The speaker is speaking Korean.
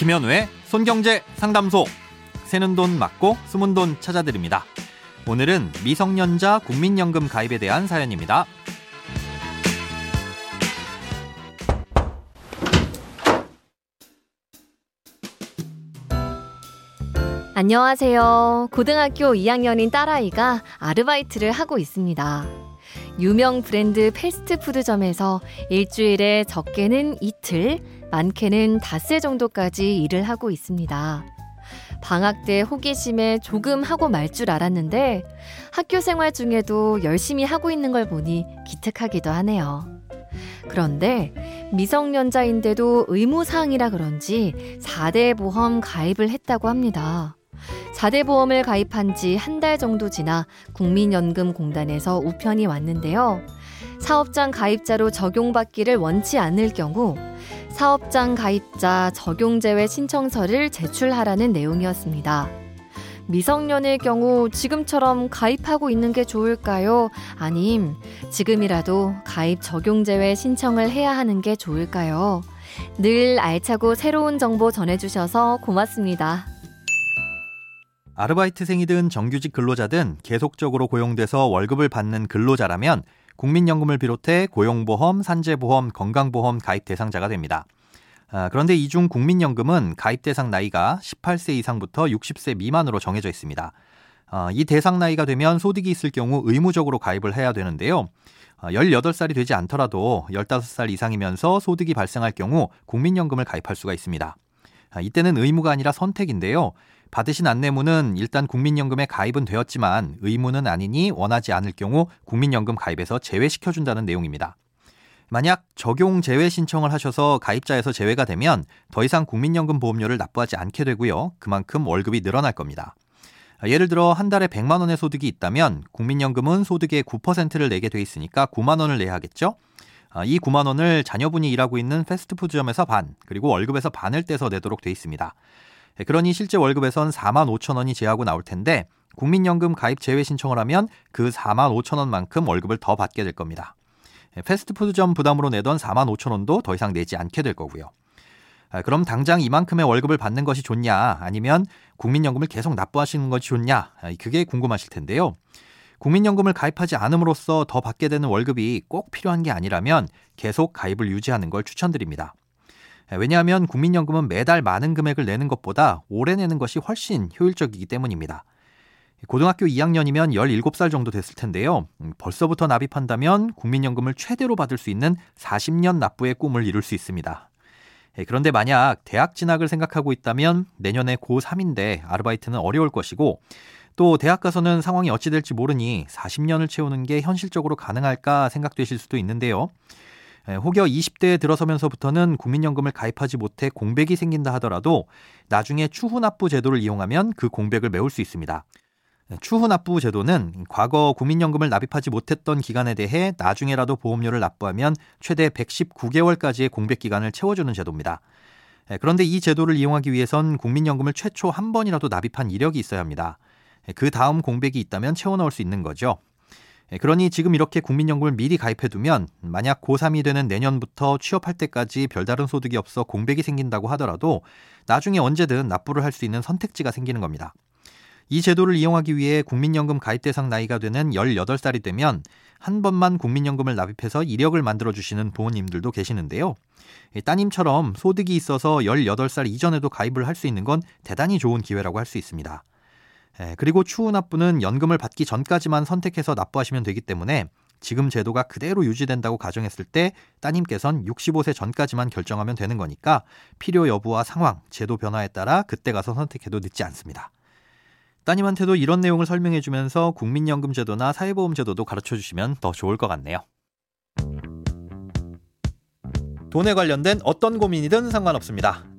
김현우의 손경제 상담소. 새는 돈 맞고 숨은 돈 찾아드립니다. 오늘은 미성년자 국민연금 가입에 대한 사연입니다. 안녕하세요. 고등학교 2학년인 딸아이가 아르바이트를 하고 있습니다. 유명 브랜드 패스트푸드점에서 일주일에 적게는 이틀, 많게는 닷새 정도까지 일을 하고 있습니다. 방학 때 호기심에 조금 하고 말 줄 알았는데 학교 생활 중에도 열심히 하고 있는 걸 보니 기특하기도 하네요. 그런데 미성년자인데도 의무사항이라 그런지 4대 보험 가입을 했다고 합니다. 4대 보험을 가입한 지 한 달 정도 지나 국민연금공단에서 우편이 왔는데요. 사업장 가입자로 적용받기를 원치 않을 경우 사업장 가입자 적용제외 신청서를 제출하라는 내용이었습니다. 미성년일 경우 지금처럼 가입하고 있는 게 좋을까요? 아님 지금이라도 가입 적용제외 신청을 해야 하는 게 좋을까요? 늘 알차고 새로운 정보 전해주셔서 고맙습니다. 아르바이트생이든 정규직 근로자든 계속적으로 고용돼서 월급을 받는 근로자라면 국민연금을 비롯해 고용보험, 산재보험, 건강보험 가입 대상자가 됩니다. 아, 그런데 이 중 국민연금은 가입 대상 나이가 18세 이상부터 60세 미만으로 정해져 있습니다. 아, 이 대상 나이가 되면 소득이 있을 경우 의무적으로 가입을 해야 되는데요. 18살이 아, 되지 않더라도 15살 이상이면서 소득이 발생할 경우 국민연금을 가입할 수가 있습니다. 이때는 의무가 아니라 선택인데요. 받으신 안내문은 일단 국민연금에 가입은 되었지만 의무는 아니니 원하지 않을 경우 국민연금 가입에서 제외시켜준다는 내용입니다. 만약 적용 제외 신청을 하셔서 가입자에서 제외가 되면 더 이상 국민연금 보험료를 납부하지 않게 되고요. 그만큼 월급이 늘어날 겁니다. 예를 들어 한 달에 100만 원의 소득이 있다면 국민연금은 소득의 9%를 내게 돼 있으니까 9만 원을 내야 하겠죠. 이 9만 원을 자녀분이 일하고 있는 패스트푸드점에서 반, 그리고 월급에서 반을 떼서 내도록 돼 있습니다. 네, 그러니 실제 월급에선 4만 5천 원이 제하고 나올 텐데 국민연금 가입 제외 신청을 하면 그 4만 5천 원만큼 월급을 더 받게 될 겁니다. 네, 패스트푸드점 부담으로 내던 4만 5천 원도 더 이상 내지 않게 될 거고요. 아, 그럼 당장 이만큼의 월급을 받는 것이 좋냐 아니면 국민연금을 계속 납부하시는 것이 좋냐 아, 그게 궁금하실 텐데요. 국민연금을 가입하지 않음으로써 더 받게 되는 월급이 꼭 필요한 게 아니라면 계속 가입을 유지하는 걸 추천드립니다. 예, 왜냐하면 국민연금은 매달 많은 금액을 내는 것보다 오래 내는 것이 훨씬 효율적이기 때문입니다. 고등학교 2학년이면 17살 정도 됐을 텐데요. 음, 벌써부터 납입한다면 국민연금을 최대로 받을 수 있는 40년 납부의 꿈을 이룰 수 있습니다. 예, 그런데 만약 대학 진학을 생각하고 있다면 내년에 고3인데 아르바이트는 어려울 것이고 또 대학 가서는 상황이 어찌 될지 모르니 40년을 채우는 게 현실적으로 가능할까 생각되실 수도 있는데요. 예, 혹여 20대에 들어서면서부터는 국민연금을 가입하지 못해 공백이 생긴다 하더라도 나중에 추후납부 제도를 이용하면 그 공백을 메울 수 있습니다. 예, 추후납부 제도는 과거 국민연금을 납입하지 못했던 기간에 대해 나중에라도 보험료를 납부하면 최대 119개월까지의 공백 기간을 채워주는 제도입니다. 예, 그런데 이 제도를 이용하기 위해선 국민연금을 최초 한 번이라도 납입한 이력이 있어야 합니다. 그 다음 공백이 있다면 채워 넣을 수 있는 거죠. 예, 그러니 지금 이렇게 국민연금을 미리 가입해두면 만약 고3이 되는 내년부터 취업할 때까지 별다른 소득이 없어 공백이 생긴다고 하더라도 나중에 언제든 납부를 할 수 있는 선택지가 생기는 겁니다. 이 제도를 이용하기 위해 국민연금 가입 대상 나이가 되는 18살이 되면 한 번만 국민연금을 납입해서 이력을 만들어 주시는 부모님들도 계시는데요. 따님처럼 소득이 있어서 18살 이전에도 가입을 할 수 있는 건 대단히 좋은 기회라고 할 수 있습니다. 예, 그리고 추후 납부는 연금을 받기 전까지만 선택해서 납부하시면 되기 때문에 지금 제도가 그대로 유지된다고 가정했을 때 따님께선 65세 전까지만 결정하면 되는 거니까 필요 여부와 상황, 제도 변화에 따라 그때 가서 선택해도 늦지 않습니다. 따님한테도 이런 내용을 설명해 주면서 국민연금 제도나 사회보험 제도도 가르쳐 주시면 더 좋을 것 같네요. 돈에 관련된 어떤 고민이든 상관없습니다.